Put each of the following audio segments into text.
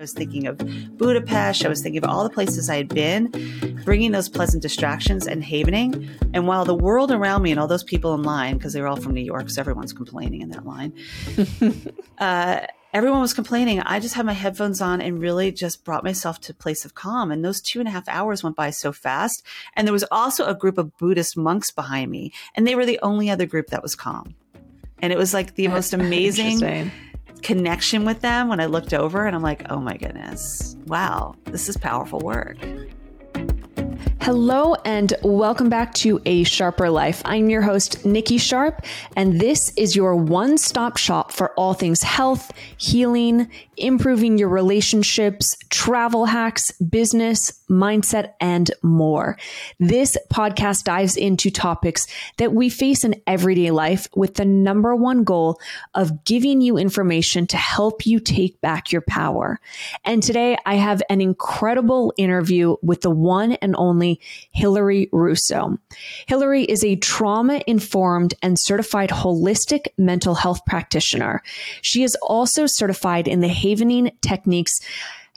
I was thinking of Budapest. I was thinking of all the places I had been, bringing those pleasant distractions and havening. And while the world around me and all those people in line, because they were all from New York, so everyone's complaining in that line, uh, everyone was complaining. I just had my headphones on and really just brought myself to a place of calm. And those two and a half hours went by so fast. And there was also a group of Buddhist monks behind me, and they were the only other group that was calm. And it was like the most amazing connection with them when I looked over and I'm like, oh my goodness, wow, this is powerful work. Hello and welcome back to A Sharper Life. I'm your host, Nikki Sharp, and this is your one stop shop for all things health, healing, improving your relationships, travel hacks, business, mindset, and more. This podcast dives into topics that we face in everyday life with the number one goal of giving you information to help you take back your power. And today I have an incredible interview with the one and only Hilary Russo. Hilary is a trauma informed and certified holistic mental health practitioner. She is also certified in the Havening techniques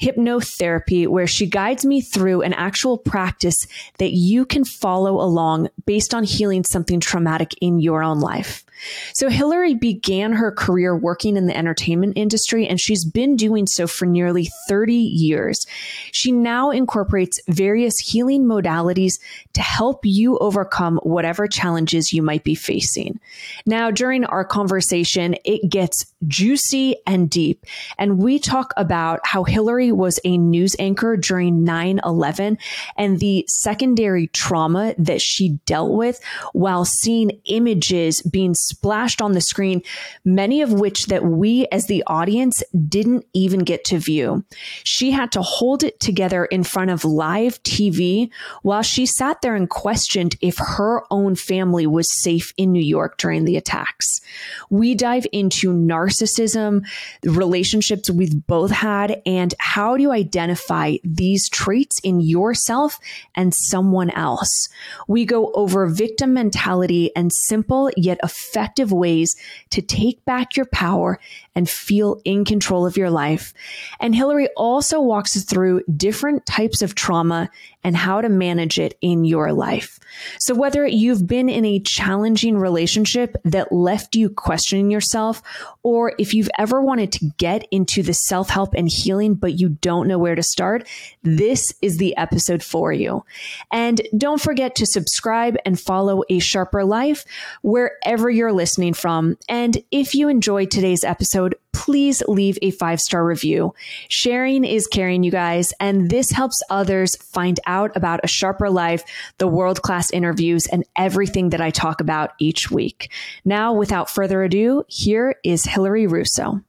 hypnotherapy where she guides me through an actual practice that you can follow along based on healing something traumatic in your own life. So Hilary began her career working in the entertainment industry and she's been doing so for nearly 30 years. She now incorporates various healing modalities to help you overcome whatever challenges you might be facing. Now, during our conversation, it gets juicy and deep. And we talk about how Hilary was a news anchor during 9 11 and the secondary trauma that she dealt with while seeing images being splashed on the screen, many of which that we as the audience didn't even get to view. She had to hold it together in front of live TV while she sat there and questioned if her own family was safe in New York during the attacks. We dive into narcissism, relationships we've both had, and how do you identify these traits in yourself and someone else. We go over victim mentality and simple yet effective effective ways to take back your power and feel in control of your life. And Hilary also walks us through different types of trauma and how to manage it in your life. So whether you've been in a challenging relationship that left you questioning yourself, or if you've ever wanted to get into the self help and healing, but you don't know where to start, this is the episode for you. And don't forget to subscribe and follow A Sharper Life wherever you're listening from. And if you enjoyed today's episode, please leave a five star review. Sharing is caring, you guys, and this helps others find out about a sharper life, the world class interviews, and everything that I talk about each week. Now, without further ado, here is Hilary Russo.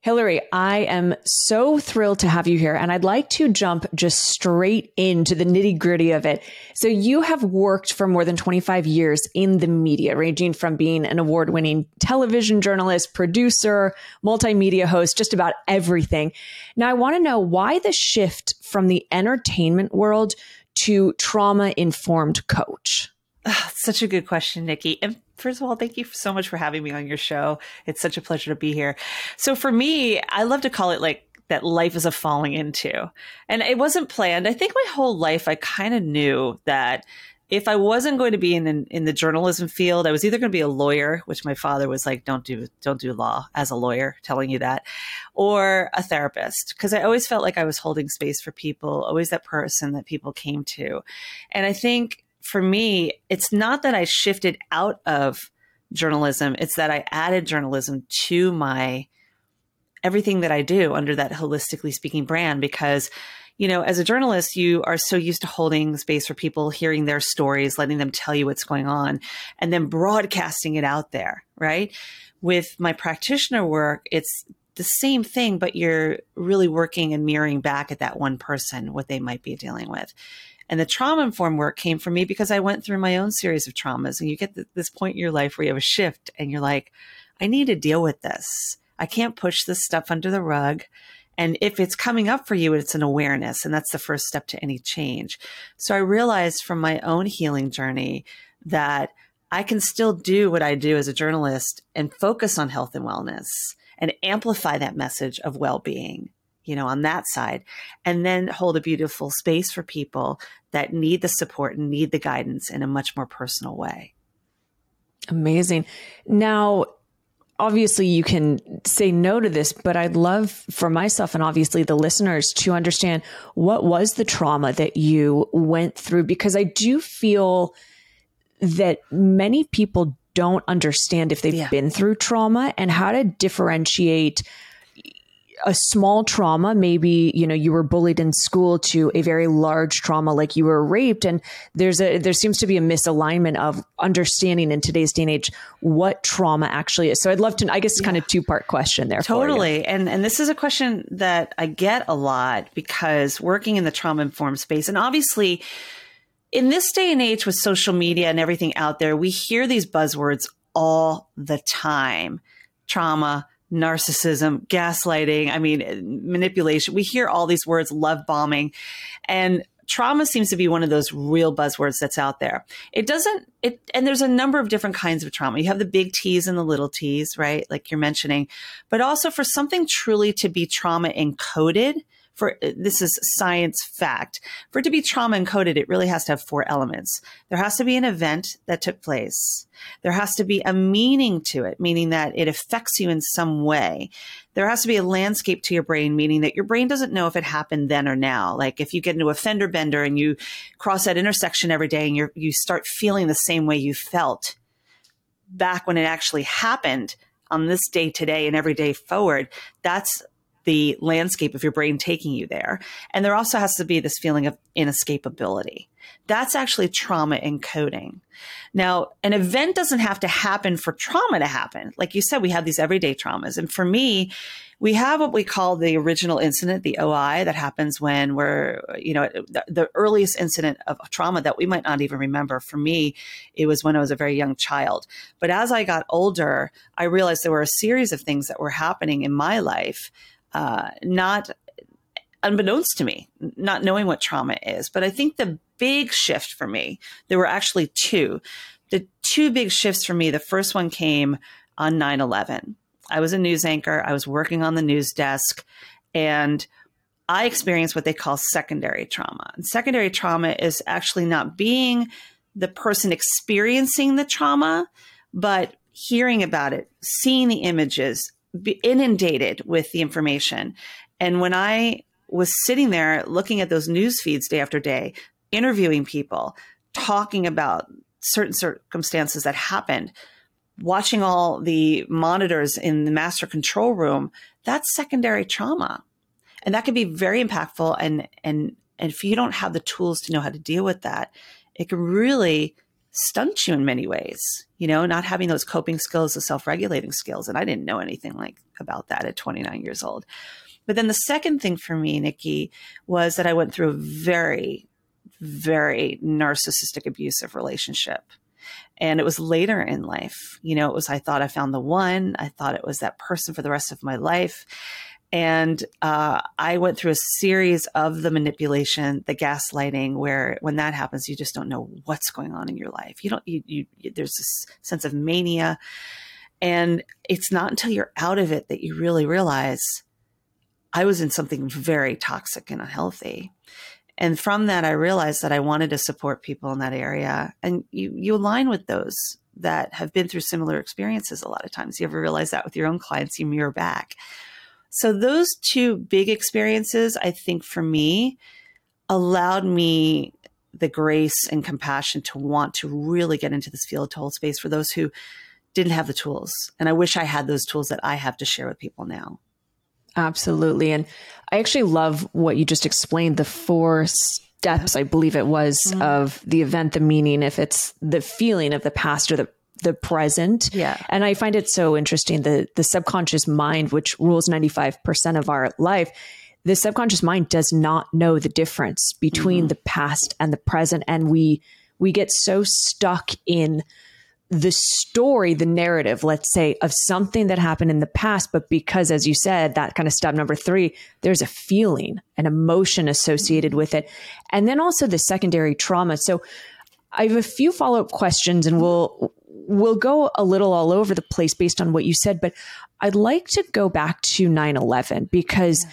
Hilary, I am so thrilled to have you here. And I'd like to jump just straight into the nitty gritty of it. So you have worked for more than 25 years in the media, ranging from being an award winning television journalist, producer, multimedia host, just about everything. Now I want to know why the shift from the entertainment world to trauma informed coach? such a good question, Nikki. And first of all, thank you so much for having me on your show. It's such a pleasure to be here. So for me, I love to call it like that life is a falling into. And it wasn't planned. I think my whole life I kind of knew that if I wasn't going to be in the, in the journalism field, I was either going to be a lawyer, which my father was like, "Don't do don't do law as a lawyer," telling you that, or a therapist, because I always felt like I was holding space for people, always that person that people came to, and I think for me, it's not that I shifted out of journalism, it's that I added journalism to my everything that I do under that holistically speaking brand because you know, as a journalist, you are so used to holding space for people, hearing their stories, letting them tell you what's going on, and then broadcasting it out there, right? With my practitioner work, it's the same thing, but you're really working and mirroring back at that one person what they might be dealing with. And the trauma informed work came from me because I went through my own series of traumas. And you get this point in your life where you have a shift and you're like, I need to deal with this. I can't push this stuff under the rug. And if it's coming up for you, it's an awareness. And that's the first step to any change. So I realized from my own healing journey that I can still do what I do as a journalist and focus on health and wellness and amplify that message of well being you know, on that side, and then hold a beautiful space for people that need the support and need the guidance in a much more personal way. Amazing. Now, obviously you can say no to this, but I'd love for myself and obviously the listeners to understand what was the trauma that you went through because I do feel that many people don't understand if they've yeah. been through trauma and how to differentiate a small trauma, maybe, you know, you were bullied in school to a very large trauma, like you were raped. And there's a, there seems to be a misalignment of understanding in today's day and age what trauma actually is. So I'd love to, I guess, yeah. kind of two part question there. Totally. And, and this is a question that I get a lot because working in the trauma informed space, and obviously, in this day and age with social media and everything out there, we hear these buzzwords all the time trauma, narcissism, gaslighting, I mean, manipulation. We hear all these words, love bombing. And trauma seems to be one of those real buzzwords that's out there. It doesn't, it, and there's a number of different kinds of trauma. You have the big T's and the little T's, right? Like you're mentioning, but also for something truly to be trauma encoded, for uh, this is science fact. For it to be trauma encoded, it really has to have four elements. There has to be an event that took place. There has to be a meaning to it, meaning that it affects you in some way. There has to be a landscape to your brain, meaning that your brain doesn't know if it happened then or now. Like if you get into a fender bender and you cross that intersection every day and you you start feeling the same way you felt back when it actually happened on this day today and every day forward, that's the landscape of your brain taking you there. And there also has to be this feeling of inescapability. That's actually trauma encoding. Now, an event doesn't have to happen for trauma to happen. Like you said, we have these everyday traumas. And for me, we have what we call the original incident, the OI, that happens when we're, you know, the, the, earliest incident of trauma that we might not even remember. For me, it was when I was a very young child. But as I got older, I realized there were a series of things that were happening in my life uh, not unbeknownst to me, not knowing what trauma is. But I think the big shift for me, there were actually two. The two big shifts for me, the first one came on 9 11. I was a news anchor, I was working on the news desk, and I experienced what they call secondary trauma. And secondary trauma is actually not being the person experiencing the trauma, but hearing about it, seeing the images, inundated with the information. And when I was sitting there looking at those news feeds day after day, interviewing people, talking about certain circumstances that happened, watching all the monitors in the master control room, that's secondary trauma. And that can be very impactful. And, and, and if you don't have the tools to know how to deal with that, it can really stunt you in many ways, you know, not having those coping skills, the self regulating skills. And I didn't know anything like about that at 29 years old. But then the second thing for me, Nikki, was that I went through a very, very narcissistic abusive relationship. And it was later in life. You know, it was, I thought I found the one. I thought it was that person for the rest of my life. And uh, I went through a series of the manipulation, the gaslighting, where when that happens, you just don't know what's going on in your life. You don't, you, you, there's this sense of mania. And it's not until you're out of it that you really realize I was in something very toxic and unhealthy. And from that, I realized that I wanted to support people in that area. And you, you align with those that have been through similar experiences a lot of times. You ever realize that with your own clients, you mirror back. So those two big experiences, I think for me, allowed me the grace and compassion to want to really get into this field to hold space for those who didn't have the tools. And I wish I had those tools that I have to share with people now. Absolutely. And I actually love what you just explained the four steps, I believe it was, mm-hmm. of the event, the meaning, if it's the feeling of the past or the the present. Yeah. And I find it so interesting the the subconscious mind, which rules 95% of our life, the subconscious mind does not know the difference between mm-hmm. the past and the present. And we we get so stuck in the story, the narrative, let's say, of something that happened in the past, but because, as you said, that kind of step number three, there's a feeling, an emotion associated with it. And then also the secondary trauma. So I have a few follow up questions and we'll we'll go a little all over the place based on what you said, but I'd like to go back to 9 11 because. Yeah.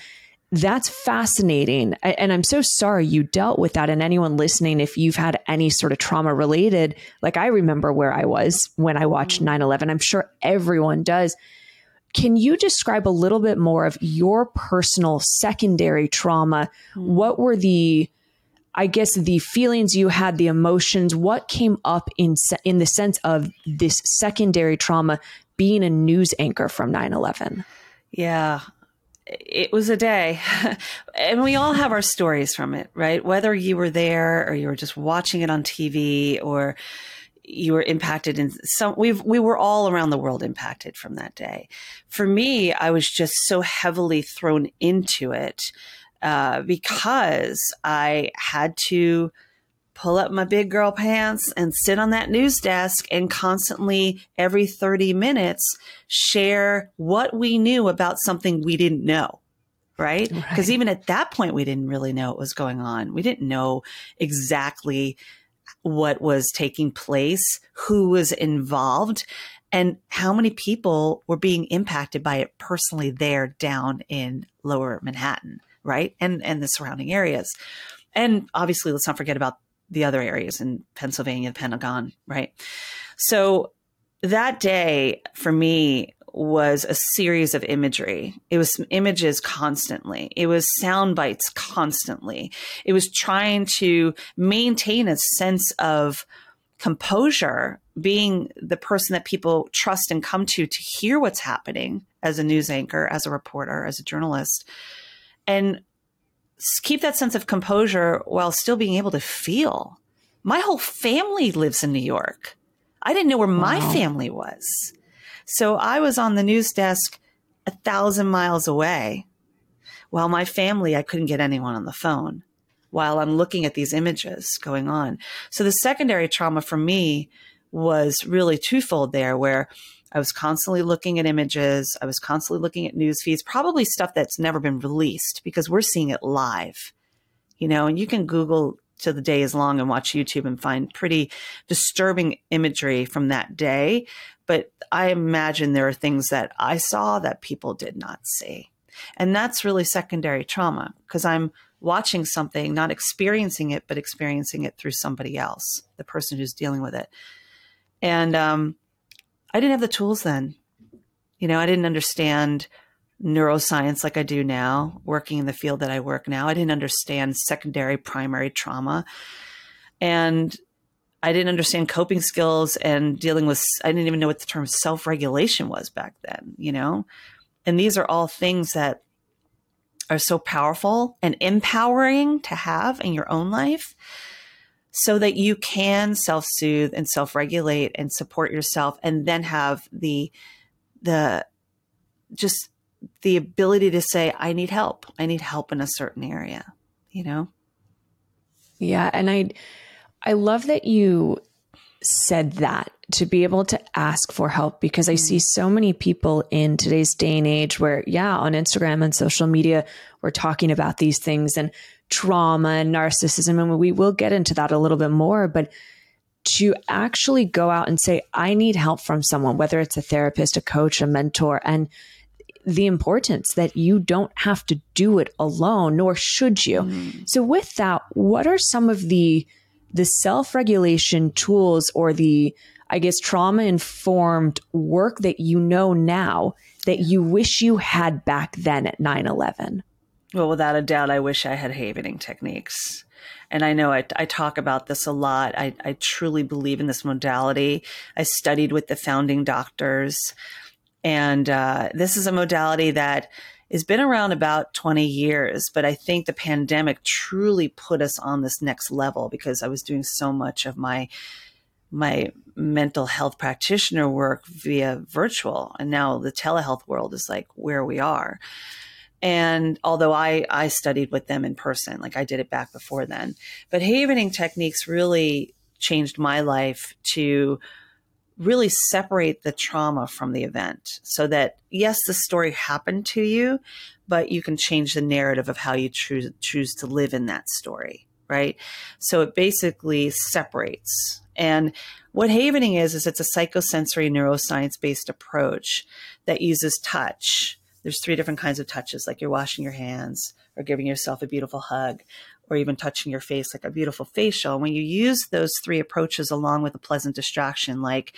that's fascinating. And I'm so sorry you dealt with that. And anyone listening, if you've had any sort of trauma related, like I remember where I was when I watched mm-hmm. 9 11, I'm sure everyone does. Can you describe a little bit more of your personal secondary trauma? Mm-hmm. What were the, I guess, the feelings you had, the emotions? What came up in in the sense of this secondary trauma being a news anchor from 9 11? Yeah, it was a day. and we all have our stories from it, right? Whether you were there or you were just watching it on TV or you were impacted in some we've we were all around the world impacted from that day. For me, I was just so heavily thrown into it uh, because I had to pull up my big girl pants and sit on that news desk and constantly every 30 minutes share what we knew about something we didn't know. Right. Because right. even at that point, we didn't really know what was going on. We didn't know exactly what was taking place, who was involved, and how many people were being impacted by it personally there down in lower Manhattan, right? And and the surrounding areas. And obviously, let's not forget about the other areas in Pennsylvania, the Pentagon, right? So that day for me was a series of imagery. It was images constantly. It was sound bites constantly. It was trying to maintain a sense of composure, being the person that people trust and come to to hear what's happening as a news anchor, as a reporter, as a journalist. And keep that sense of composure while still being able to feel. My whole family lives in New York. I didn't know where wow. my family was. So I was on the news desk a thousand miles away while my family, I couldn't get anyone on the phone while I'm looking at these images going on. So the secondary trauma for me was really twofold there, where I was constantly looking at images. I was constantly looking at news feeds, probably stuff that's never been released because we're seeing it live, you know, and you can Google till the day is long and watch YouTube and find pretty disturbing imagery from that day. But I imagine there are things that I saw that people did not see. And that's really secondary trauma because I'm watching something, not experiencing it, but experiencing it through somebody else, the person who's dealing with it. And um, I didn't have the tools then. You know, I didn't understand neuroscience like I do now, working in the field that I work now. I didn't understand secondary, primary trauma. And I didn't understand coping skills and dealing with, I didn't even know what the term self regulation was back then, you know? And these are all things that are so powerful and empowering to have in your own life so that you can self-soothe and self-regulate and support yourself and then have the the just the ability to say i need help. I need help in a certain area you know? Yeah and i i love that you said that to be able to ask for help because I see so many people in today's day and age where, yeah, on Instagram and social media, we're talking about these things and trauma and narcissism. And we will get into that a little bit more. But to actually go out and say, I need help from someone, whether it's a therapist, a coach, a mentor, and the importance that you don't have to do it alone, nor should you. Mm. So, with that, what are some of the the self regulation tools or the I guess trauma informed work that you know now that you wish you had back then at 9 11? Well, without a doubt, I wish I had havening techniques. And I know I, I talk about this a lot. I, I truly believe in this modality. I studied with the founding doctors. And uh, this is a modality that has been around about 20 years, but I think the pandemic truly put us on this next level because I was doing so much of my my mental health practitioner work via virtual. And now the telehealth world is like where we are. And although I, I studied with them in person, like I did it back before then, but havening techniques really changed my life to really separate the trauma from the event so that yes, the story happened to you, but you can change the narrative of how you choose, choose to live in that story. Right. So it basically separates. And what havening is, is it's a psychosensory neuroscience based approach that uses touch there's three different kinds of touches, like you're washing your hands or giving yourself a beautiful hug or even touching your face like a beautiful facial. When you use those three approaches along with a pleasant distraction, like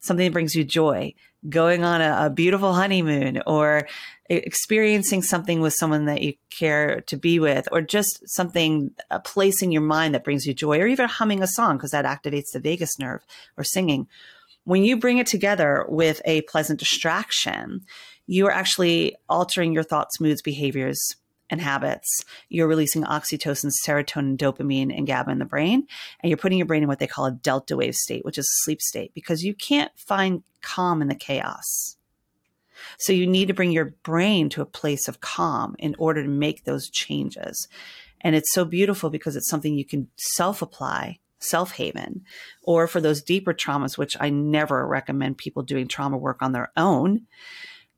something that brings you joy, going on a, a, beautiful honeymoon or experiencing something with someone that you care to be with, or just something, a place in your mind that brings you joy, or even humming a song because that activates the vagus nerve or singing. When you bring it together with a pleasant distraction, you are actually altering your thoughts, moods, behaviors, and habits. You're releasing oxytocin, serotonin, dopamine, and GABA in the brain. And you're putting your brain in what they call a delta wave state, which is a sleep state, because you can't find calm in the chaos. So you need to bring your brain to a place of calm in order to make those changes. And it's so beautiful because it's something you can self apply, self haven, or for those deeper traumas, which I never recommend people doing trauma work on their own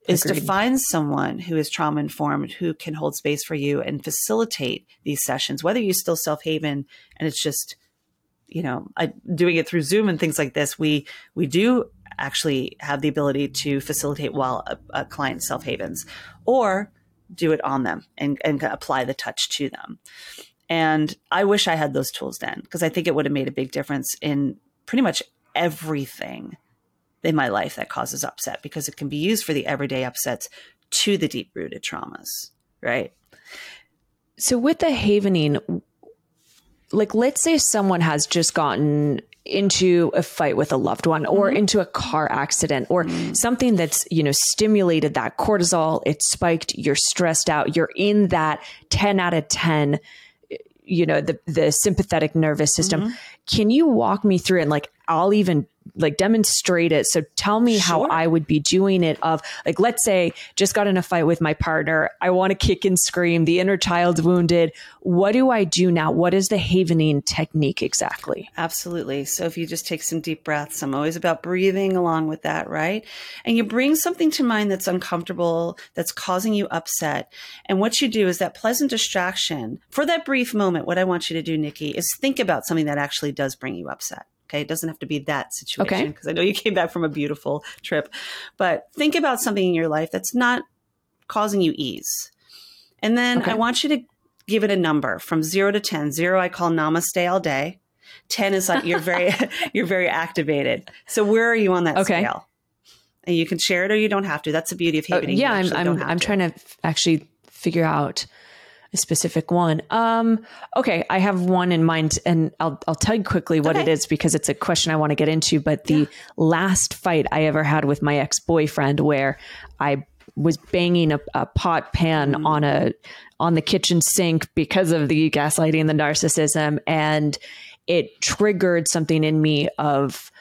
is Agreed. to find someone who is trauma informed who can hold space for you and facilitate these sessions whether you still self haven and it's just you know I, doing it through zoom and things like this we we do actually have the ability to facilitate while a, a client self havens or do it on them and, and apply the touch to them and i wish i had those tools then because i think it would have made a big difference in pretty much everything in my life that causes upset because it can be used for the everyday upsets to the deep rooted traumas, right? So, with the havening, like let's say someone has just gotten into a fight with a loved one or mm-hmm. into a car accident or mm-hmm. something that's you know stimulated that cortisol it spiked you're stressed out you're in that 10 out of 10 you know the the sympathetic nervous system mm-hmm. can you walk me through it and like I'll even like demonstrate it. So tell me sure. how I would be doing it of like, let's say just got in a fight with my partner. I want to kick and scream. The inner child's wounded. What do I do now? What is the havening technique exactly? Absolutely. So if you just take some deep breaths, I'm always about breathing along with that, right? And you bring something to mind that's uncomfortable, that's causing you upset. And what you do is that pleasant distraction for that brief moment. What I want you to do, Nikki, is think about something that actually does bring you upset. Okay. It doesn't have to be that situation because okay. I know you came back from a beautiful trip, but think about something in your life that's not causing you ease. And then okay. I want you to give it a number from zero to 10. Zero, I call namaste all day. 10 is like you're very, you're very activated. So where are you on that okay. scale? And you can share it or you don't have to. That's the beauty of havening. Uh, yeah. I'm, I'm, I'm to. trying to actually figure out a specific one. Um, okay, I have one in mind, and I'll I'll tell you quickly what okay. it is because it's a question I want to get into. But the yeah. last fight I ever had with my ex boyfriend, where I was banging a, a pot pan mm. on a on the kitchen sink because of the gaslighting and the narcissism, and it triggered something in me of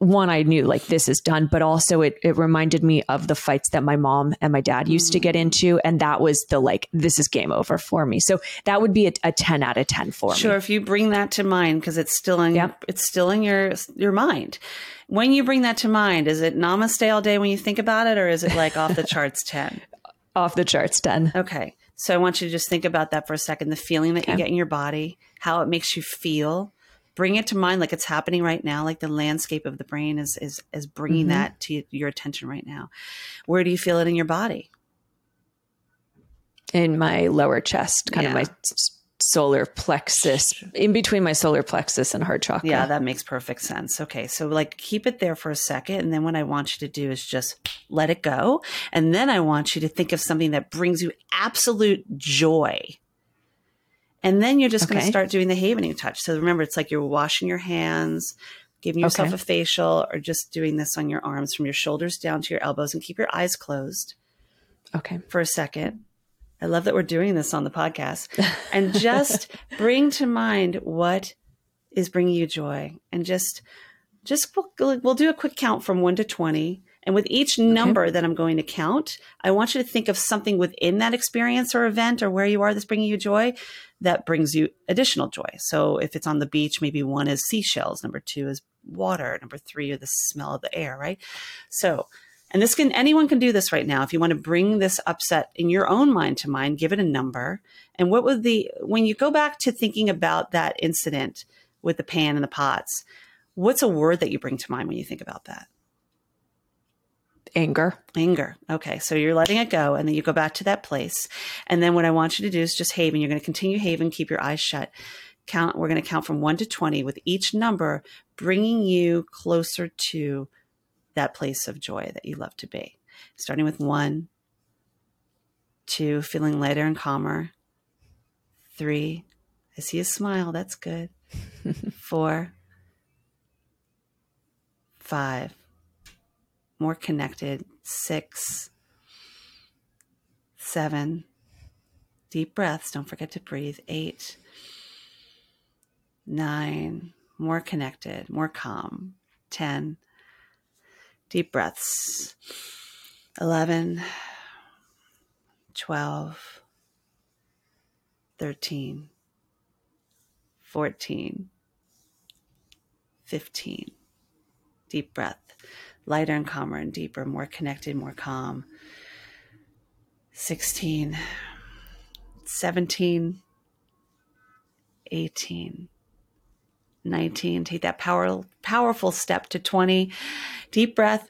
one I knew like this is done, but also it it reminded me of the fights that my mom and my dad used mm. to get mm. into, and that was the like this is game over for me. So that would be a, a ten out of ten for sure, me. Sure, if you bring that to mind because it's still in yep. it's still in your your mind. When you bring that to mind, is it namaste all day when you think about it, or is it like off the charts ten? Off the charts ten. Okay, so I want you to just think about that for a second. The feeling that okay. you get in your body, how it makes you feel bring it to mind like it's happening right now like the landscape of the brain is is is bringing mm-hmm. that to your attention right now. Where do you feel it in your body? In my lower chest kind yeah. of my solar plexus in between my solar plexus and heart chakra. Yeah that makes perfect sense. Okay so like keep it there for a second and then what i want you to do is just let it go and then i want you to think of something that brings you absolute joy and then you're just okay. going to start doing the havening touch. So remember, it's like you're washing your hands, giving yourself okay. a facial, or just doing this on your arms from your shoulders down to your elbows and keep your eyes closed. Okay. For a second. I love that we're doing this on the podcast. and just bring to mind what is bringing you joy and just just we'll, we'll do a quick count from 1 to 20 and with each number okay. that I'm going to count, I want you to think of something within that experience or event or where you are that's bringing you joy that brings you additional joy. So if it's on the beach, maybe one is seashells, number two is water, number three is the smell of the air, right? So, and this can, anyone can do this right now. If you want to bring this upset in your own mind to mind, give it a number. And what would the, when you go back to thinking about that incident with the pan and the pots, what's a word that you bring to mind when you think about that? Anger. Anger. Okay. So you're letting it go and then you go back to that place. And then what I want you to do is just Haven. You're going to continue Haven, keep your eyes shut. Count. We're going to count from one to 20 with each number bringing you closer to that place of joy that you love to be. Starting with one, two, feeling lighter and calmer. Three, I see a smile. That's good. Four, five, more connected. Six, seven, deep breaths. Don't forget to breathe. Eight, nine, more connected, more calm. 10, deep breaths. 11, 12, 13, 14, 15. Deep breath. Lighter and calmer and deeper, more connected, more calm. 16, 17, 18, 19. Take that power, powerful step to 20. Deep breath.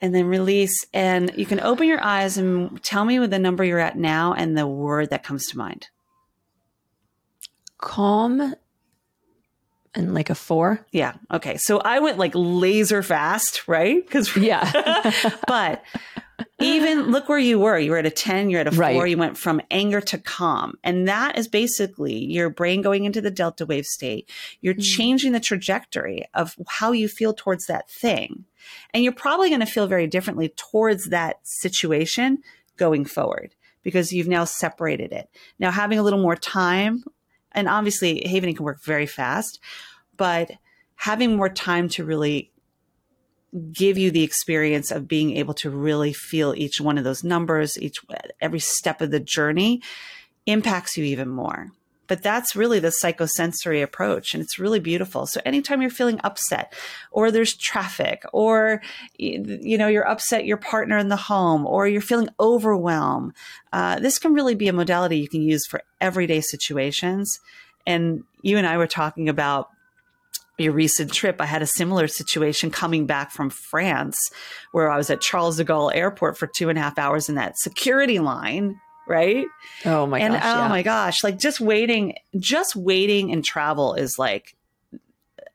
And then release. And you can open your eyes and tell me the number you're at now and the word that comes to mind. Calm and like a four. Yeah. Okay. So I went like laser fast, right? Because yeah, but even look where you were. You were at a 10, you're at a four, Right. you went from anger to calm. And that is basically your brain going into the delta wave state. You're mm. changing the trajectory of how you feel towards that thing. And you're probably going to feel very differently towards that situation going forward because you've now separated it. Now, having a little more time, and obviously, Havening can work very fast, but having more time to really give you the experience of being able to really feel each one of those numbers, each every step of the journey impacts you even more. But that's really the psychosensory approach and it's really beautiful. So anytime you're feeling upset or there's traffic or you know you're upset your partner in the home or you're feeling overwhelmed, uh, this can really be a modality you can use for everyday situations. And you and I were talking about your recent trip, I had a similar situation coming back from France where I was at Charles de Gaulle airport for two and a half hours in that security line, right? oh my and gosh, oh yeah. my gosh, like just waiting, just waiting in travel is like,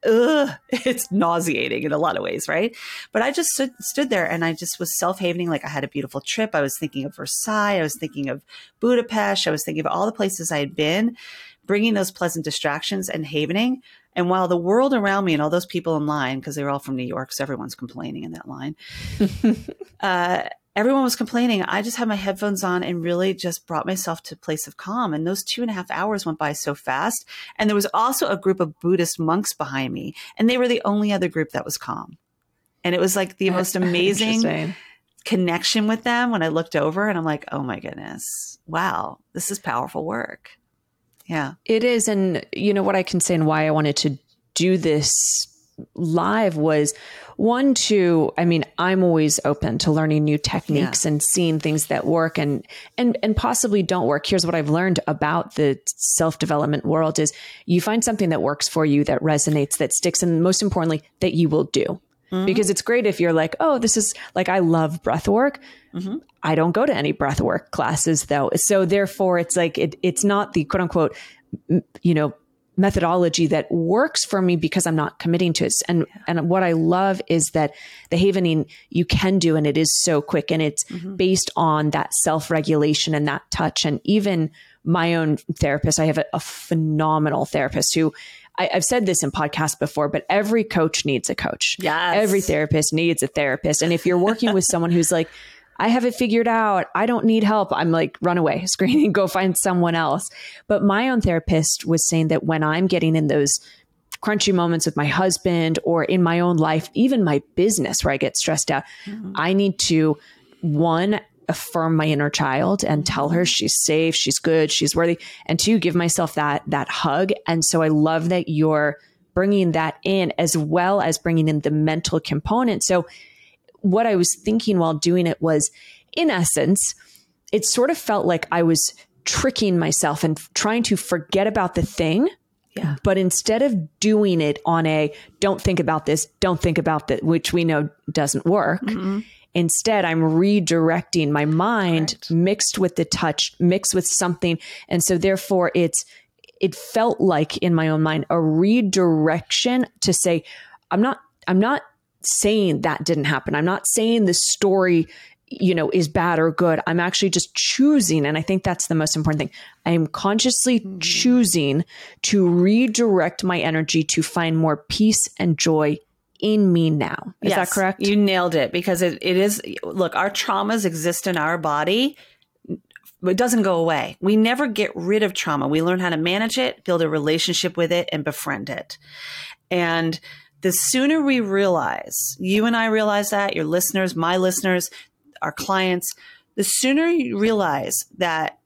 ugh, it's nauseating in a lot of ways, right? But I just stood, stood there and I just was self havening. Like I had a beautiful trip. I was thinking of Versailles. I was thinking of Budapest. I was thinking of all the places I had been, bringing those pleasant distractions and havening. And while the world around me and all those people in line, because they were all from New York, so everyone's complaining in that line, uh, everyone was complaining. I just had my headphones on and really just brought myself to a place of calm. And those two and a half hours went by so fast. And there was also a group of Buddhist monks behind me, and they were the only other group that was calm. And it was like the most amazing connection with them when I looked over and I'm like, oh my goodness, wow, this is powerful work. Yeah. It is. And you know what I can say and why I wanted to do this live was one, to, I mean, I'm always open to learning new techniques and seeing things that work and, and, and possibly don't work. Here's what I've learned about the self development world is you find something that works for you, that resonates, that sticks, and most importantly, that you will do. Mm-hmm. Because it's great if you're like, oh, this is like, I love breath work. Mm-hmm. I don't go to any breath work classes though. So therefore it's like, it, it's not the quote unquote, you know, methodology that works for me because I'm not committing to it. And, and what I love is that the havening you can do, and it is so quick and it's mm-hmm. based on that self regulation and that touch. And even my own therapist, I have a, a phenomenal therapist who I, I've said this in podcasts before, but every coach needs a coach. Yes. Every therapist needs a therapist. And if you're working with someone who's like, I have it figured out. I don't need help. I'm like, run away, screaming, go find someone else. But my own therapist was saying that when I'm getting in those crunchy moments with my husband or in my own life, even my business where I get stressed out, mm-hmm. I need to, one, affirm my inner child and tell her mm-hmm. she's safe, she's good, she's worthy, and two, give myself that that hug. And so I love that you're bringing that in as well as bringing in the mental component. So what I was thinking while doing it was, in essence, it sort of felt like I was tricking myself and trying to forget about the thing Yeah. But instead of doing it on a don't think about this, don't think about that, which we know doesn't work, mm-hmm. instead I'm redirecting my mind right. mixed with the touch, mixed with something. And so therefore it's, it felt like in my own mind a redirection to say, I'm not, I'm not saying that didn't happen. I'm not saying the story you know, is bad or good. I'm actually just choosing. And I think that's the most important thing. I am consciously mm-hmm. choosing to redirect my energy to find more peace and joy in me now. Is yes, that correct? You nailed it because it, it is, look, our traumas exist in our body. It doesn't go away. We never get rid of trauma. We learn how to manage it, build a relationship with it, and befriend it. And the sooner we realize, you and I realize that, your listeners, my listeners, our clients, the sooner you realize that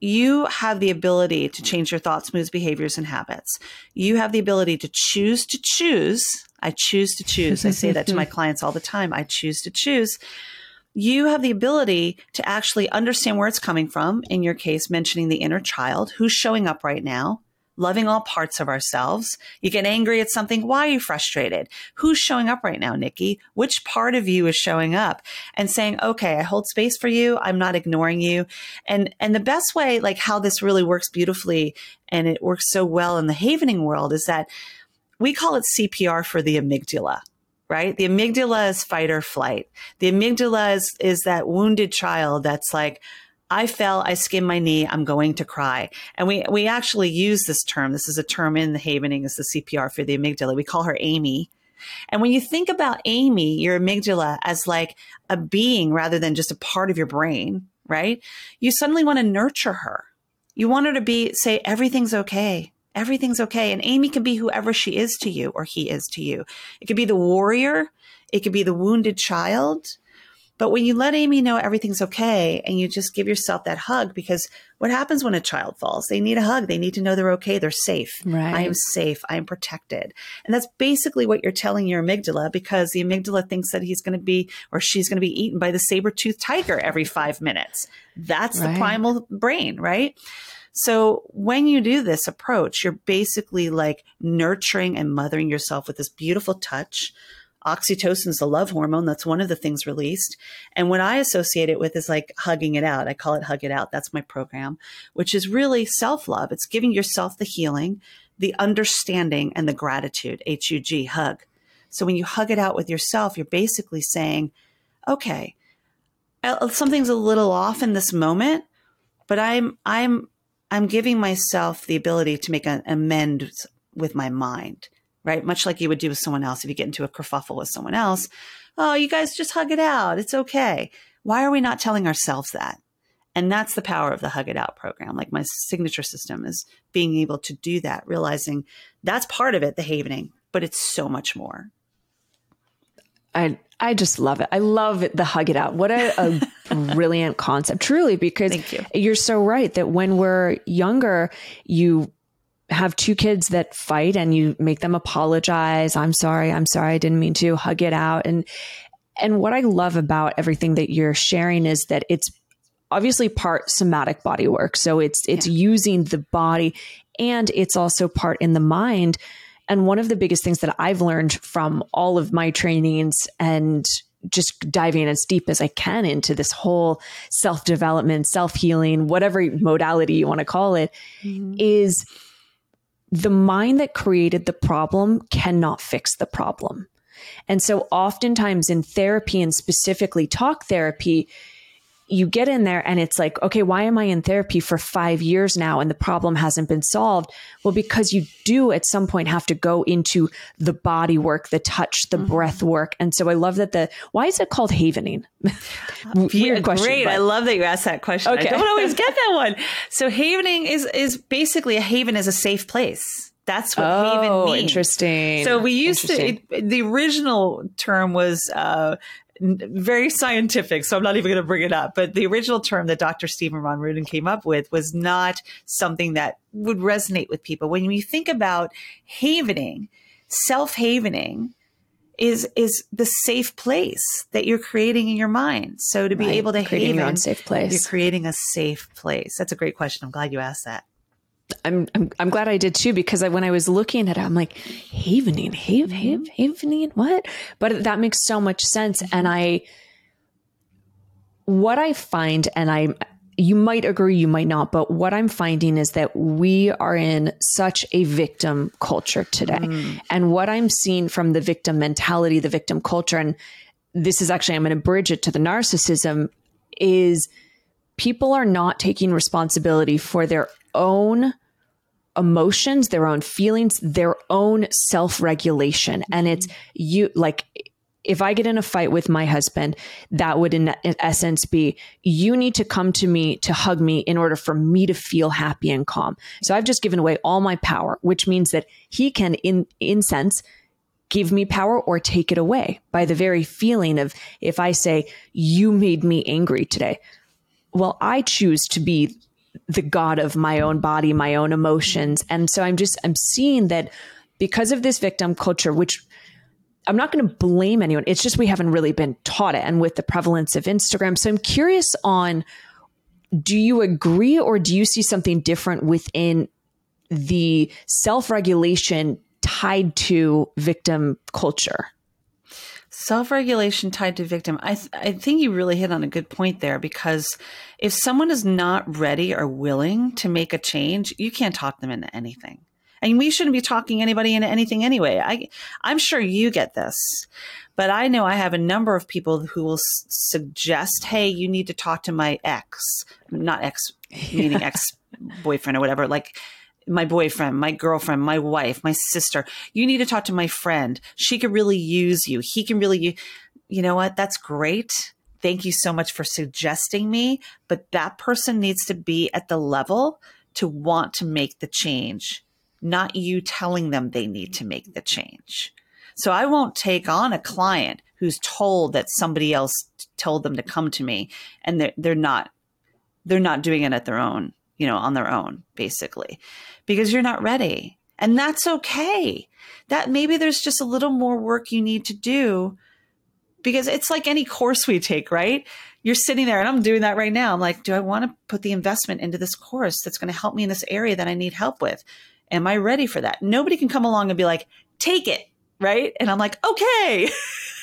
you have the ability to change your thoughts, moods, behaviors, and habits. You have the ability to choose to choose. I choose to choose. I say that to my clients all the time. I choose to choose. You have the ability to actually understand where it's coming from. In your case, mentioning the inner child who's showing up right now loving all parts of ourselves. You get angry at something. Why are you frustrated? Who's showing up right now, Nikki? Which part of you is showing up and saying, okay, I hold space for you. I'm not ignoring you. And, and the best way, like how this really works beautifully and it works so well in the havening world is that we call it CPR for the amygdala right? The amygdala is fight or flight. The amygdala is, is that wounded child that's like, I fell, I skinned my knee, I'm going to cry. And we, we actually use this term. This is a term in the Havening, is the CPR for the amygdala. We call her Amy. And when you think about Amy, your amygdala, as like a being rather than just a part of your brain, right? You suddenly want to nurture her. You want her to be, say, everything's okay. Everything's okay. And Amy can be whoever she is to you or he is to you. It could be the warrior. It could be the wounded child. But when you let Amy know everything's okay and you just give yourself that hug, because what happens when a child falls? They need a hug. They need to know they're okay. They're safe. Right. I am safe. I am protected. And that's basically what you're telling your amygdala because the amygdala thinks that he's going to be or she's going to be eaten by the saber toothed tiger every five minutes. That's right. the primal brain, right? So when you do this approach, you're basically like nurturing and mothering yourself with this beautiful touch Oxytocin is the love hormone. That's one of the things released. And what I associate it with is like hugging it out. I call it hug it out. That's my program, which is really self love. It's giving yourself the healing, the understanding, and the gratitude. H U G, hug. So when you hug it out with yourself, you're basically saying, okay, uh, something's a little off in this moment, but I'm, I'm, I'm giving myself the ability to make an amends with my mind right? Much like you would do with someone else if you get into a kerfuffle with someone else. Oh, you guys just hug it out. It's okay. Why are we not telling ourselves that? And that's the power of the Hug It Out program. Like my signature system is being able to do that, realizing that's part of it, the havening, but it's so much more. I I just love it. I love it, the hug it out. What a, a brilliant concept, truly, because you. are so right that when we're younger, you have two kids that fight and you make them apologize. I'm sorry. I'm sorry. I didn't mean to hug it out. And, and what I love about everything that you're sharing is that it's obviously part somatic body work. So it's, it's yeah. using the body and it's also part in the mind. And one of the biggest things that I've learned from all of my trainings and just diving as deep as I can into this whole self development, self healing, whatever modality you want to call it, mm-hmm. is the mind that created the problem cannot fix the problem. And so oftentimes in therapy and specifically talk therapy, you get in there and it's like, okay, why am I in therapy for five years now and the problem hasn't been solved? Well, because you do at some point have to go into the body work, the touch, the mm-hmm. breath work. And so I love that the, why is it called havening? Weird question. Great. But. I love that you asked that question. Okay. I don't always get that one. So havening is, is basically a haven is a safe place. That's what oh, haven means. Interesting. So we used to, it, the original term was uh, very scientific, so I'm not even going to bring it up. But the original term that Dr. Stephen Ron Ruden came up with was not something that would resonate with people. When you think about havening, self havening, is is the safe place that you're creating in your mind. So to be right. able to creating haven, your own safe place, you're creating a safe place. That's a great question. I'm glad you asked that. I'm, I'm I'm glad I did too because I, when I was looking at it, I'm like havening, have, have, havening, what? But that makes so much sense. And I, what I find, and I, you might agree, you might not, but what I'm finding is that we are in such a victim culture today. Mm. And what I'm seeing from the victim mentality, the victim culture, and this is actually, I'm going to bridge it to the narcissism, is people are not taking responsibility for their own emotions, their own feelings, their own self regulation. And mm-hmm. it's you, like, if I get in a fight with my husband, that would in, in, essence be you need to come to me to hug me in order for me to feel happy and calm. So I've just given away all my power, which means that he can in in sense give me power or take it away by the very feeling of if I say you made me angry today. Well, I choose to be the god of my own body, my own emotions. And so I'm just, I'm seeing that because of this victim culture, which I'm not going to blame anyone. It's just we haven't really been taught it. And with the prevalence of Instagram. So I'm curious on do you agree or do you see something different within the self regulation tied to victim culture? Self regulation tied to victim. I, th- I think you really hit on a good point there because if someone is not ready or willing to make a change, you can't talk them into anything. And we shouldn't be talking anybody into anything anyway. I, I'm sure you get this, but I know I have a number of people who will s- suggest, "Hey, you need to talk to my ex, not ex, meaning ex boyfriend or whatever." Like, my boyfriend, my girlfriend, my wife, my sister. You need to talk to my friend. She could really use you. He can really, you know what? That's great. Thank you so much for suggesting me. But that person needs to be at the level to want to make the change, not you telling them they need to make the change. So I won't take on a client who's told that somebody else told them to come to me and they're, they're not, they're not doing it at their own, you know, on their own, basically because you're not ready. And that's okay. That maybe there's just a little more work you need to do because it's like any course we take, right? You're sitting there and I'm doing that right now. I'm like, do I want to put the investment into this course that's going to help me in this area that I need help with? Am I ready for that? Nobody can come along and be like, take it, right? And I'm like, okay.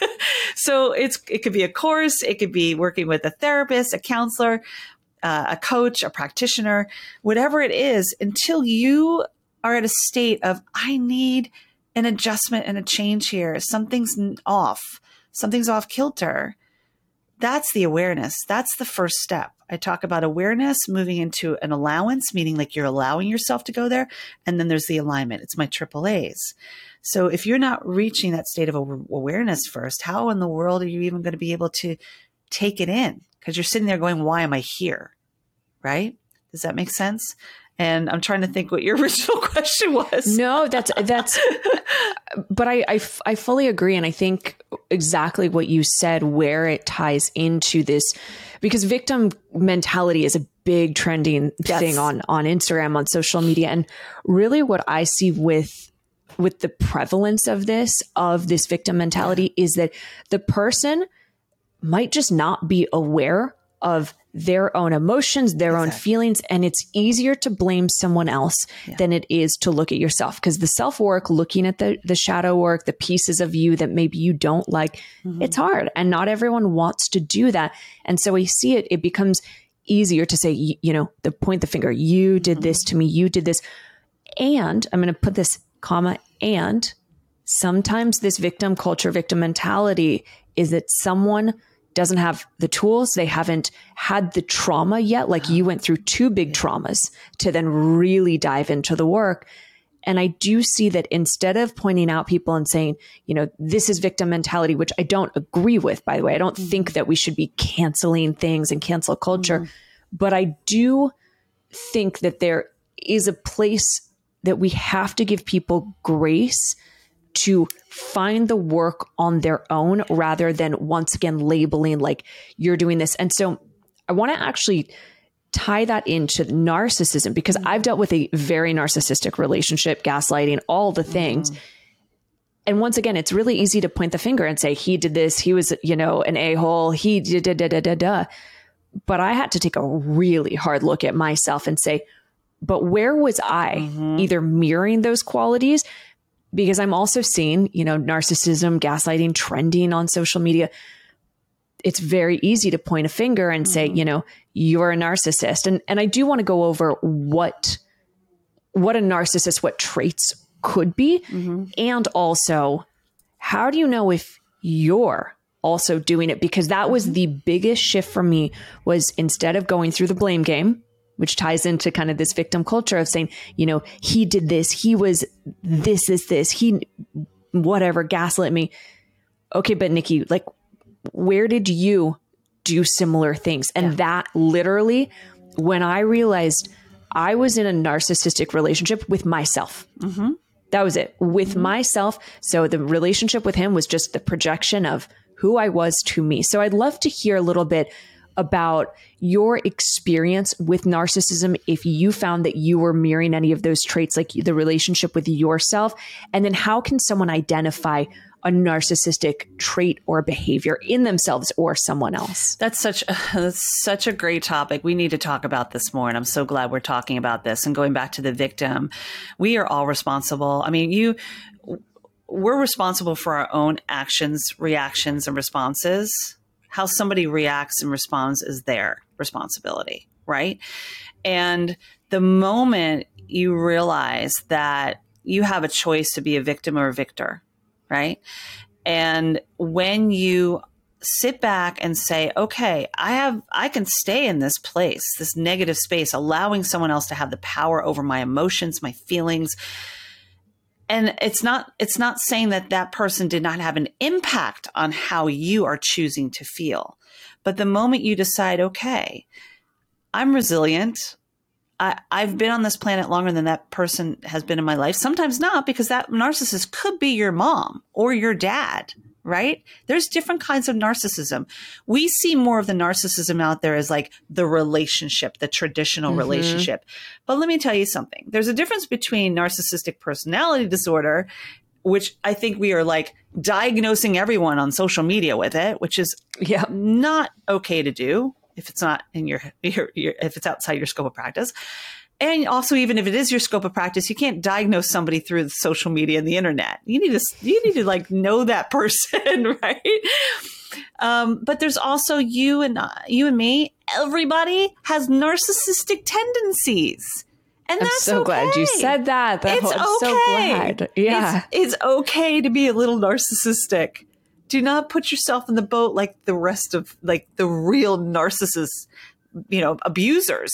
so it's it could be a course, it could be working with a therapist, a counselor, uh, a coach, a practitioner, whatever it is, until you are at a state of, I need an adjustment and a change here. Something's off. Something's off kilter. That's the awareness. That's the first step. I talk about awareness moving into an allowance, meaning like you're allowing yourself to go there. And then there's the alignment. It's my triple A's. So if you're not reaching that state of awareness first, how in the world are you even going to be able to take it in? Because you're sitting there going, why am I here? Right? Does that make sense? And I'm trying to think what your original question was. No, that's, that's, but I, I, I fully agree. And I think exactly what you said, where it ties into this, because victim mentality is a big trending yes. thing on, on Instagram, on social media. And really what I see with, with the prevalence of this, of this victim mentality is that the person might just not be aware of their own emotions, their exactly. own feelings. And it's easier to blame someone else yeah. than it is to look at yourself. Because the self work, looking at the, the shadow work, the pieces of you that maybe you don't like, mm-hmm. it's hard. And not everyone wants to do that. And so we see it, it becomes easier to say, you, you know, the point the finger, you did mm-hmm. this to me, you did this. And I'm going to put this comma, and sometimes this victim culture, victim mentality is that someone doesn't have the tools. They haven't had the trauma yet. Like you went through two big traumas to then really dive into the work. And I do see that instead of pointing out people and saying, you know, this is victim mentality, which I don't agree with, by the way, I don't mm-hmm. think that we should be canceling things and cancel culture. Mm-hmm. But I do think that there is a place that we have to give people grace to find the work on their own rather than once again labeling like you're doing this. And so I want to actually tie that into narcissism because I've dealt with a very narcissistic relationship, gaslighting, all the things. Mm. And once again, it's really easy to point the finger and say, he did this, he was, you know, an a hole, he did, da, da, da, da, da. But I had to take a really hard look at myself and say, but where was I mm-hmm. either mirroring those qualities? Because I'm also seeing, you know, narcissism, gaslighting trending on social media. It's very easy to point a finger and mm-hmm. say, you know, you're a narcissist. And and I do want to go over what what a narcissist, what traits could be, mm-hmm. and also how do you know if you're also doing it because that was mm-hmm. the biggest shift for me was instead of going through the blame game which ties into kind of this victim culture of saying you know he did this he was this this this he whatever gaslit me okay but nikki like where did you do similar things and yeah. that literally when i realized i was in a narcissistic relationship with myself mm-hmm. that was it with mm-hmm. myself so the relationship with him was just the projection of who I was to me. So I'd love to hear a little bit about your experience with narcissism if you found that you were mirroring any of those traits like the relationship with yourself? And then how can someone identify a narcissistic trait or behavior in themselves or someone else? That's such that's such a great topic. We need to talk about this more and i'm so glad we're talking about this. And going back to the victim we are all responsible. I mean you we're responsible for our own actions, reactions, and responses. How somebody reacts and responds is their responsibility, right? And the moment you realize that you have a choice to be a victim or a victor, right? And when you sit back and say, okay, I have, I can stay in this place, this negative space, allowing someone else to have the power over my emotions, my feelings, and it's not it's not saying that that person did not have an impact on how you are choosing to feel. But the moment you decide okay i'm resilient. I, i've been on this planet longer than that person has been in my life. Sometimes not because that narcissist could be your mom or your dad right? There's different kinds of narcissism. We see more of the narcissism out there as like the relationship, the traditional mm-hmm. relationship. But let me tell you something. There's a difference between narcissistic personality disorder, which I think we are like diagnosing everyone on social media with it, which is yeah. not okay to do if it's not in your, your, your if it's outside your scope of practice. And also, even if it is your scope of practice, you can't diagnose somebody through the social media and the internet. You need to, you need to like know that person, right? Um, but there's also you and uh, you and me. Everybody has narcissistic tendencies. And I'm that's so okay. glad you said that. that it's I'm okay. so glad. Yeah. It's, it's okay to be a little narcissistic. Do not put yourself in the boat like the rest of like the real narcissists, you know, abusers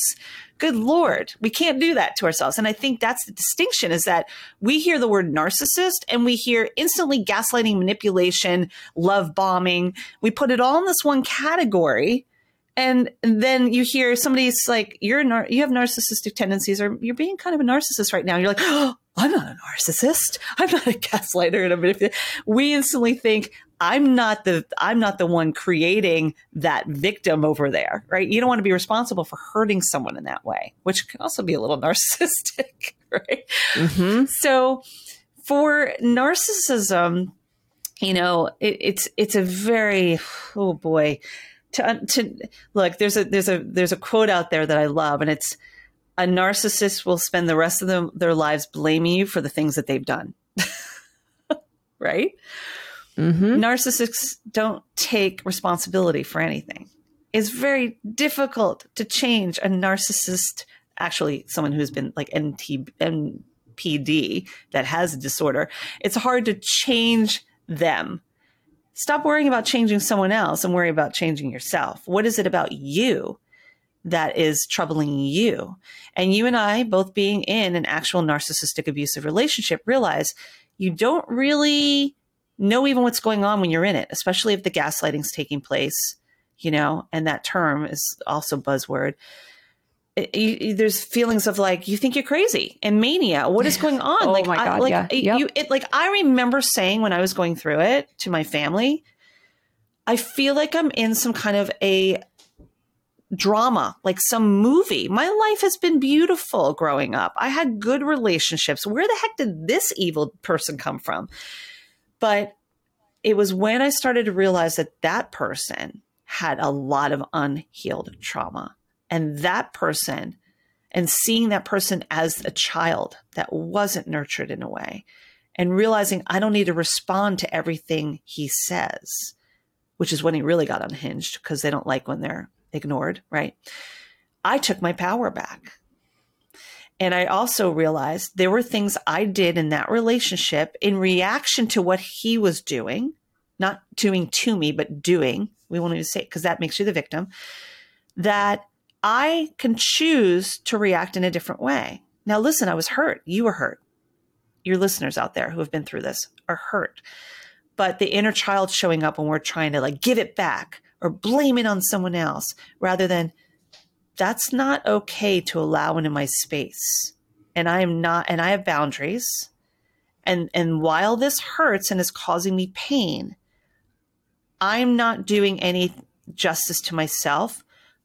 good lord we can't do that to ourselves. And i think that's the distinction is that we hear the word narcissist and we hear instantly gaslighting manipulation love bombing. We put it all in this one category and then you hear somebody's like you're you have narcissistic tendencies or you're being kind of a narcissist right now. You're like oh i'm not a narcissist i'm not a gaslighter and a manipulator we instantly think I'm not the I'm not the one creating that victim over there, right? You don't want to be responsible for hurting someone in that way, which can also be a little narcissistic, right? Mm-hmm. So for narcissism, you know, it, it's it's a very oh boy to to look. There's a there's a there's a quote out there that I love, and it's a narcissist will spend the rest of them, their lives blaming you for the things that they've done, right? Mm-hmm. Narcissists don't take responsibility for anything. It's very difficult to change a narcissist, actually, someone who's been like NT, NPD that has a disorder. It's hard to change them. Stop worrying about changing someone else and worry about changing yourself. What is it about you that is troubling you? And you and I, both being in an actual narcissistic abusive relationship, realize you don't really know even what's going on when you're in it, especially if the gaslighting's taking place, you know, and that term is also buzzword. It, there's feelings of like you think you're crazy and mania. What is going on? oh like, my God, I, like yeah. yep. you, it, like I remember saying when I was going through it to my family, I feel like I'm in some kind of a drama, like some movie. My life has been beautiful growing up. I had good relationships. Where the heck did this evil person come from? But it was when I started to realize that that person had a lot of unhealed trauma. And that person and seeing that person as a child that wasn't nurtured in a way and realizing I don't need to respond to everything he says, which is when he really got unhinged because they don't like when they're ignored, right? I took my power back. And I also realized there were things I did in that relationship in reaction to what he was doing, not doing to me, but doing. We won't even say because that makes you the victim. That I can choose to react in a different way. Now, listen, I was hurt. You were hurt. Your listeners out there who have been through this are hurt. But the inner child showing up when we're trying to like give it back or blame it on someone else rather than that's not okay to allow into my space. And I am not, and I have boundaries. And, and while this hurts and is causing me pain, I'm not doing any justice to myself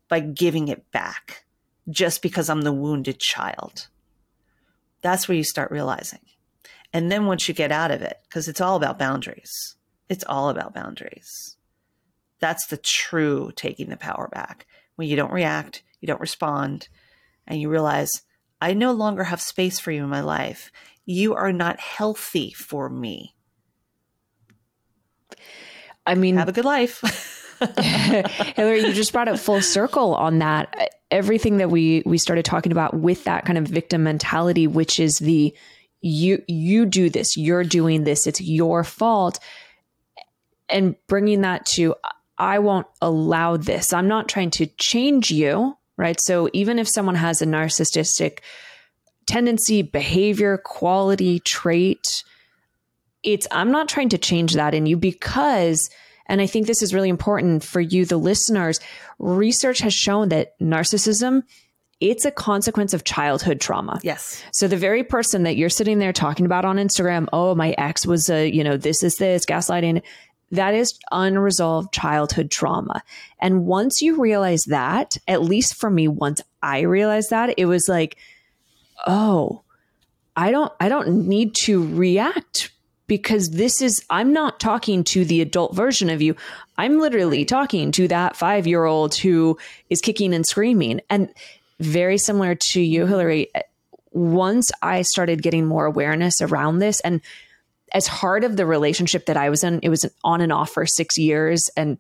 by giving it back just because I'm the wounded child. That's where you start realizing. And then once you get out of it, because it's all about boundaries, it's all about boundaries. That's the true taking the power back. When you don't react, you don't respond, and you realize, I no longer have space for you in my life. You are not healthy for me. I mean, have a good life. Hilary, you just brought it full circle on that. Everything that we we started talking about with that kind of victim mentality, which is the you you do this, you're doing this, it's your fault, and bringing that to I won't allow this. I'm not trying to change you, right? So even if someone has a narcissistic tendency, behavior, quality, trait, it's I'm not trying to change that in you because and I think this is really important for you, the listeners. Research has shown that narcissism, it's a consequence of childhood trauma. Yes. So the very person that you're sitting there talking about on Instagram, oh, my ex was a, you know, this is this, gaslighting, that is unresolved childhood trauma. And once you realize that, at least for me, once I realized that, it was like, oh, I don't I don't need to react because this is, I'm not talking to the adult version of you. I'm literally talking to that five year old who is kicking and screaming. And very similar to you, Hilary, once I started getting more awareness around this, and as hard of the relationship that I was in, it was on and off for six years and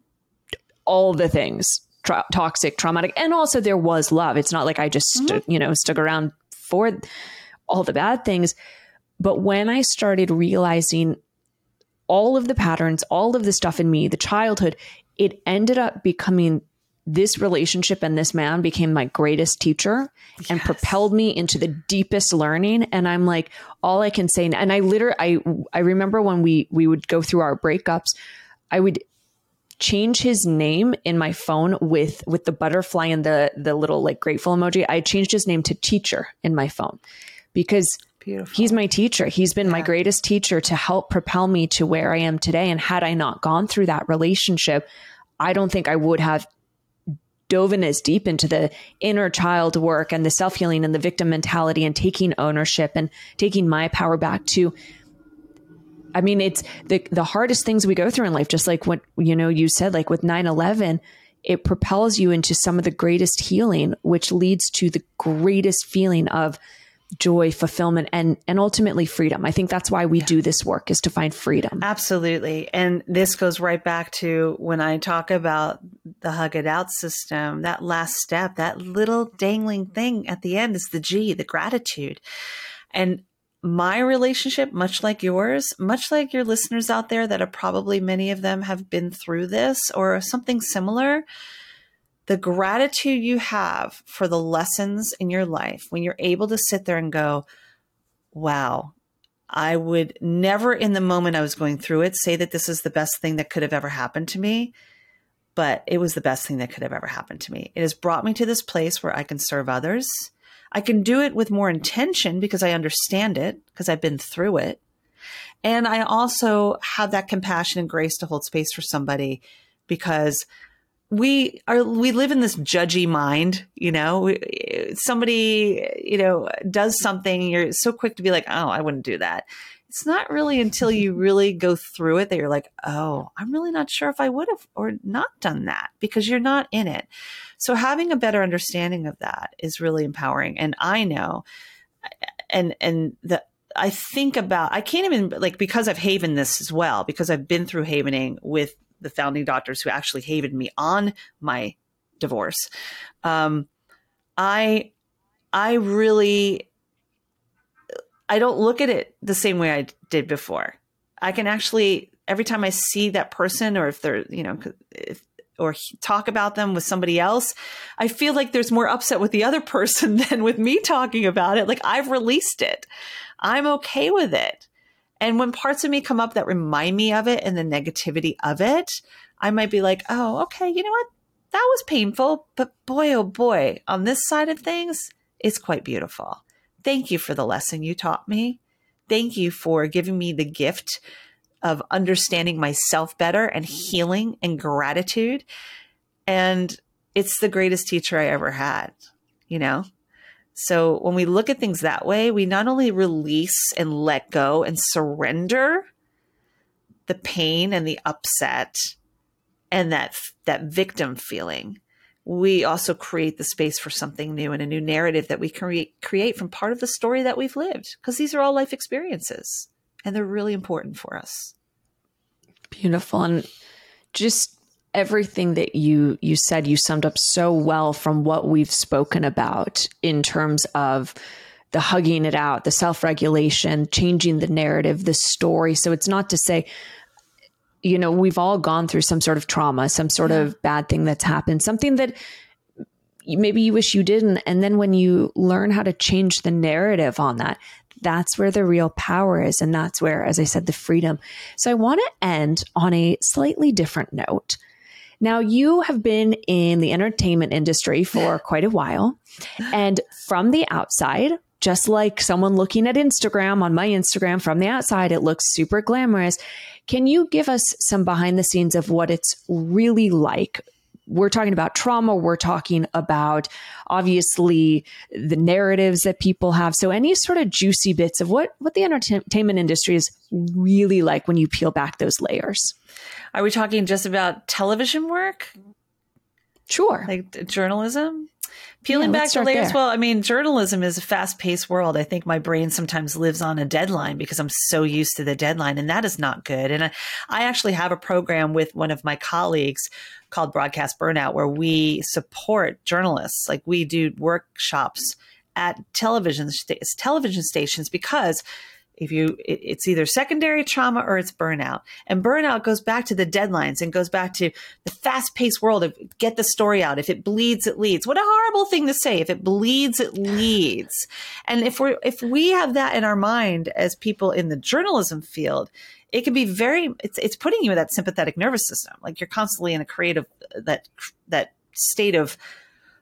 all the things tra- toxic, traumatic, and also there was love. It's not like I just, mm-hmm. you know, stuck around for all the bad things but when I started realizing all of the patterns, all of the stuff in me, the childhood, it ended up becoming this relationship and this man became my greatest teacher yes. and propelled me into the deepest learning and i'm like all i can say and i literally i i remember when we we would go through our breakups i would change his name in my phone with with the butterfly and the the little like grateful emoji i changed his name to teacher in my phone because Beautiful. He's my teacher. He's been yeah. my greatest teacher to help propel me to where I am today. And had I not gone through that relationship, I don't think I would have dove in as deep into the inner child work and the self healing and the victim mentality and taking ownership and taking my power back to. I mean, it's the the hardest things we go through in life. Just like what you know, you said, like with 9-11, it propels you into some of the greatest healing, which leads to the greatest feeling of joy, fulfillment, and and ultimately freedom. I think that's why we yeah. do this work is to find freedom. Absolutely. And this goes right back to when I talk about the hug it out system, that last step, that little dangling thing at the end is the G, the gratitude. And my relationship, much like yours, much like your listeners out there that are probably many of them have been through this or something similar, the gratitude you have for the lessons in your life when you're able to sit there and go, wow, I would never in the moment I was going through it say that this is the best thing that could have ever happened to me, but it was the best thing that could have ever happened to me. It has brought me to this place where I can serve others. I can do it with more intention because I understand it, because I've been through it. And I also have that compassion and grace to hold space for somebody because we are we live in this judgy mind you know we, somebody you know does something you're so quick to be like oh i wouldn't do that it's not really until you really go through it that you're like, oh, I'm really not sure if I would have or not done that because you're not in it. So having a better understanding of that is really empowering. And I know, and, and the, I think about, I can't even like, because I've haven this as well, because I've been through havening with the founding doctors who actually havened me on my divorce. Um, I, I really I don't look at it the same way I did before. I can actually every time I see that person or if they're, you know, if, or talk about them with somebody else, I feel like there's more upset with the other person than with me talking about it. Like I've released it. I'm okay with it. And when parts of me come up that remind me of it and the negativity of it, I might be like, oh, okay, you know what? That was painful, but boy, oh boy, on this side of things, it's quite beautiful. Thank you for the lesson you taught me. Thank you for giving me the gift of understanding myself better and healing and gratitude. And it's the greatest teacher I ever had, you know? So when we look at things that way, we not only release and let go and surrender the pain and the upset and that that victim feeling, we also create the space for something new and a new narrative that we create create from part of the story that we've lived because these are all life experiences and they're really important for us. Beautiful. And just everything that you you said you summed up so well from what we've spoken about in terms of the hugging it out the self-regulation changing the narrative the story so it's not to say you know, we've all gone through some sort of trauma, some sort yeah. of bad thing that's happened, something that maybe you wish you didn't. And then when you learn how to change the narrative on that, that's where the real power is. And that's where, as I said, the freedom. So I want to end on a slightly different note. Now, you have been in the entertainment industry for quite a while. And from the outside, just like someone looking at Instagram on my Instagram from the outside, it looks super glamorous. Can you give us some behind the scenes of what it's really like? We're talking about trauma. We're talking about obviously the narratives that people have. So any sort of juicy bits of what, what the entertainment industry is really like when you peel back those layers. Are we talking just about television work? Sure. Like journalism? Peeling yeah, back the layers. There. Well, I mean, journalism is a fast paced world. I think my brain sometimes lives on a deadline because I'm so used to the deadline, and that is not good. And I, I actually have a program with one of my colleagues called Broadcast Burnout where we support journalists. Like we do workshops at television television stations because if you it's either secondary trauma or it's burnout. And burnout goes back to the deadlines and goes back to the fast-paced world of get the story out. If it bleeds it leads. What a horrible thing to say. If it bleeds it leads. And if we're if we have that in our mind as people in the journalism field it can be very it's it's putting you in that sympathetic nervous system. Like you're constantly in a creative that that state of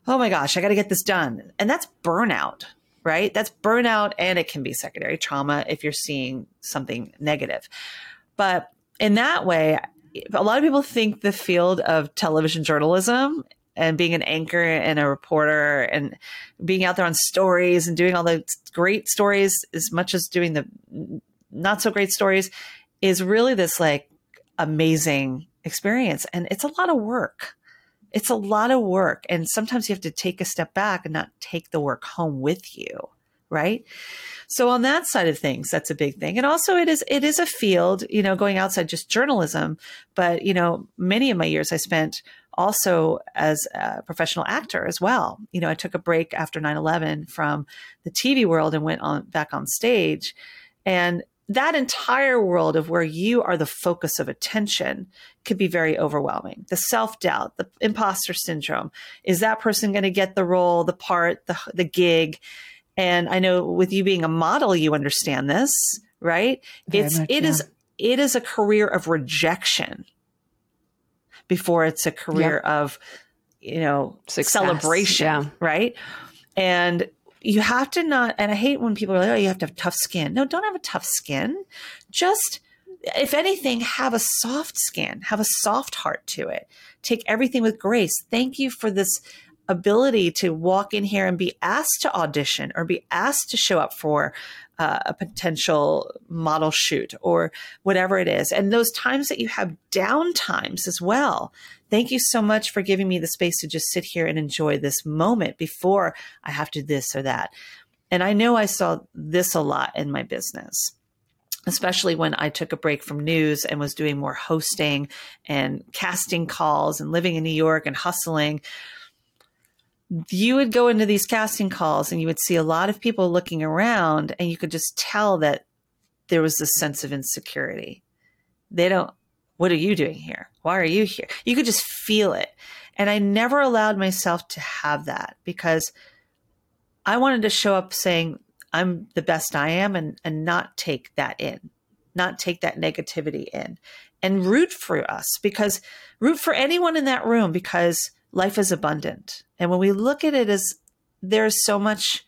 oh my gosh i got to get this done. And that's burnout right? That's burnout and it can be secondary trauma if you're seeing something negative. But in that way, a lot of people think the field of television journalism and being an anchor and a reporter and being out there on stories and doing all the great stories as much as doing the not so great stories is really this like amazing experience and it's a lot of work it's a lot of work. And sometimes you have to take a step back and not take the work home with you. Right. So on that side of things, that's a big thing. And also it is, it is a field, you know, going outside just journalism. But, you know, many of my years I spent also as a professional actor as well. You know, I took a break after 9 11 from the TV world and went on back on stage. And that entire world of where you are the focus of attention could be very overwhelming. The self doubt, the imposter syndrome. Is that person going to get the role, the part, the, the gig? And I know with you being a model, you understand this, right? Very it's, much, it yeah. is, it is a career of rejection before it's a career yep. of, you know, Success, celebration, yeah. right? And you have to not, and I hate when people are like, oh, you have to have tough skin. No, don't have a tough skin. Just, if anything, have a soft skin, have a soft heart to it. Take everything with grace. Thank you for this ability to walk in here and be asked to audition or be asked to show up for uh, a potential model shoot or whatever it is. And those times that you have down times as well. Thank you so much for giving me the space to just sit here and enjoy this moment before I have to this or that. And I know I saw this a lot in my business especially when I took a break from news and was doing more hosting and casting calls and living in New York and hustling. You would go into these casting calls and you would see a lot of people looking around, and you could just tell that there was this sense of insecurity. They don't, what are you doing here? Why are you here? You could just feel it. And I never allowed myself to have that because I wanted to show up saying, I'm the best I am and, and not take that in, not take that negativity in and root for us because root for anyone in that room because life is abundant. And when we look at it as there's so much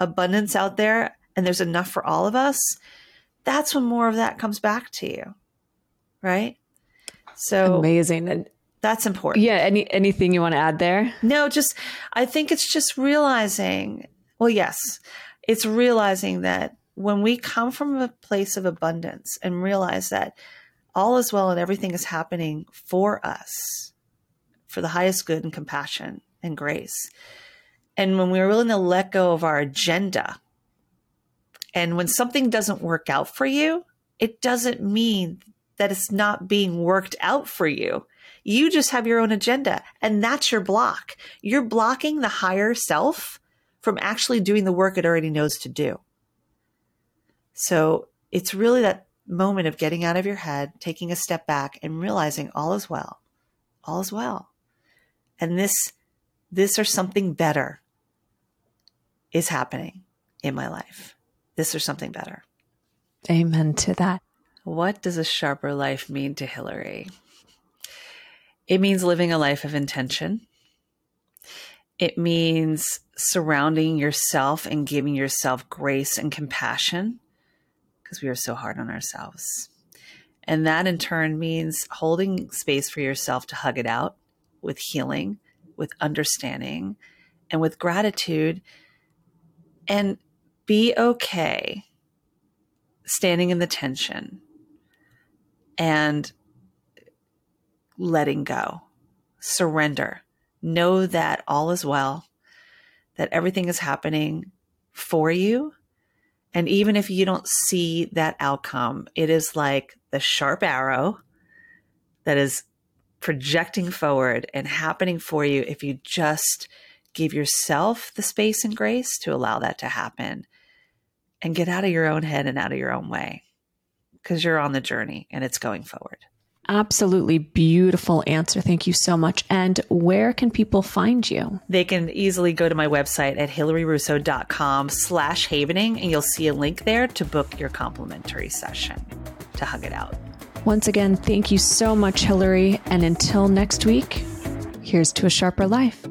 abundance out there and there's enough for all of us, that's when more of that comes back to you. Right? So amazing. And that's important. Yeah. Any anything you want to add there? No, just I think it's just realizing. Well, yes, it's realizing that when we come from a place of abundance and realize that all is well and everything is happening for us, for the highest good and compassion and grace. And when we're willing to let go of our agenda, and when something doesn't work out for you, it doesn't mean that it's not being worked out for you. You just have your own agenda, and that's your block. You're blocking the higher self from actually doing the work it already knows to do. So it's really that moment of getting out of your head, taking a step back and realizing all is well. All is well. And this, this or something better is happening in my life. This or something better. Amen to that. What does a sharper life mean to Hilary? It means living a life of intention. It means surrounding yourself and giving yourself grace and compassion because we are so hard on ourselves. And that in turn means holding space for yourself to hug it out with healing, with understanding, and with gratitude. And be okay standing in the tension and letting go, surrender. Know that all is well, that everything is happening for you. And even if you don't see that outcome, it is like the sharp arrow that is projecting forward and happening for you if you just give yourself the space and grace to allow that to happen and get out of your own head and out of your own way because you're on the journey and it's going forward. Absolutely beautiful answer. Thank you so much. And where can people find you? They can easily go to my website at hilaryrusso.com slash havening and you'll see a link there to book your complimentary session to hug it out. Once again, thank you so much, Hilary. And until next week, here's to a sharper life.